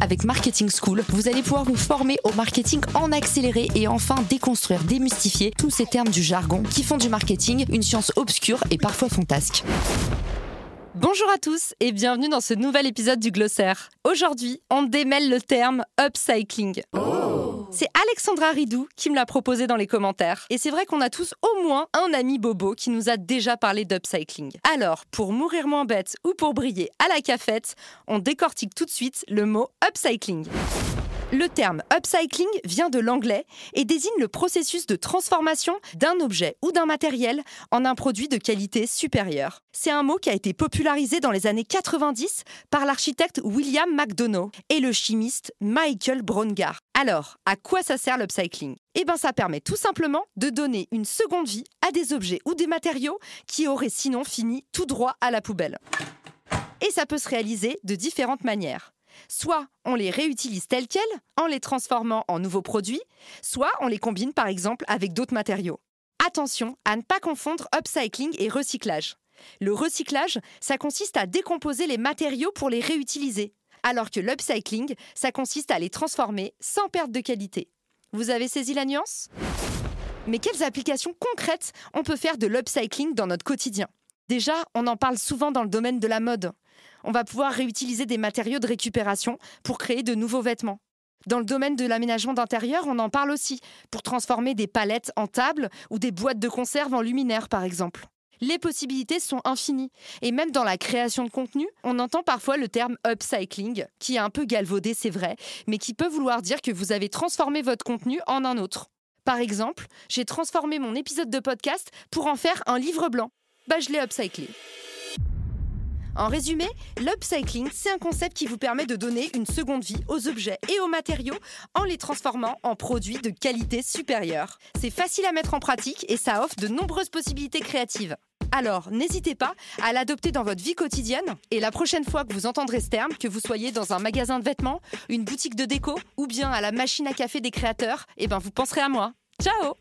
Avec Marketing School, vous allez pouvoir vous former au marketing en accéléré et enfin déconstruire, démystifier tous ces termes du jargon qui font du marketing une science obscure et parfois fantasque. Bonjour à tous et bienvenue dans ce nouvel épisode du glossaire. Aujourd'hui, on démêle le terme upcycling. C'est Alexandra Ridou qui me l'a proposé dans les commentaires. Et c'est vrai qu'on a tous au moins un ami bobo qui nous a déjà parlé d'upcycling. Alors, pour mourir moins bête ou pour briller à la cafette, on décortique tout de suite le mot upcycling. Le terme upcycling vient de l'anglais et désigne le processus de transformation d'un objet ou d'un matériel en un produit de qualité supérieure. C'est un mot qui a été popularisé dans les années 90 par l'architecte William McDonough et le chimiste Michael Braungar. Alors, à quoi ça sert l'upcycling? Eh bien, ça permet tout simplement de donner une seconde vie à des objets ou des matériaux qui auraient sinon fini tout droit à la poubelle. Et ça peut se réaliser de différentes manières. Soit on les réutilise tels quels en les transformant en nouveaux produits, soit on les combine par exemple avec d'autres matériaux. Attention à ne pas confondre upcycling et recyclage. Le recyclage, ça consiste à décomposer les matériaux pour les réutiliser, alors que l'upcycling, ça consiste à les transformer sans perte de qualité. Vous avez saisi la nuance? Mais quelles applications concrètes on peut faire de l'upcycling dans notre quotidien? Déjà, on en parle souvent dans le domaine de la mode on va pouvoir réutiliser des matériaux de récupération pour créer de nouveaux vêtements. Dans le domaine de l'aménagement d'intérieur, on en parle aussi, pour transformer des palettes en tables ou des boîtes de conserve en luminaires, par exemple. Les possibilités sont infinies. Et même dans la création de contenu, on entend parfois le terme upcycling, qui est un peu galvaudé, c'est vrai, mais qui peut vouloir dire que vous avez transformé votre contenu en un autre. Par exemple, j'ai transformé mon épisode de podcast pour en faire un livre blanc. Bah, je l'ai upcyclé. En résumé, l'upcycling, c'est un concept qui vous permet de donner une seconde vie aux objets et aux matériaux en les transformant en produits de qualité supérieure. C'est facile à mettre en pratique et ça offre de nombreuses possibilités créatives. Alors, n'hésitez pas à l'adopter dans votre vie quotidienne et la prochaine fois que vous entendrez ce terme, que vous soyez dans un magasin de vêtements, une boutique de déco ou bien à la machine à café des créateurs, eh ben vous penserez à moi. Ciao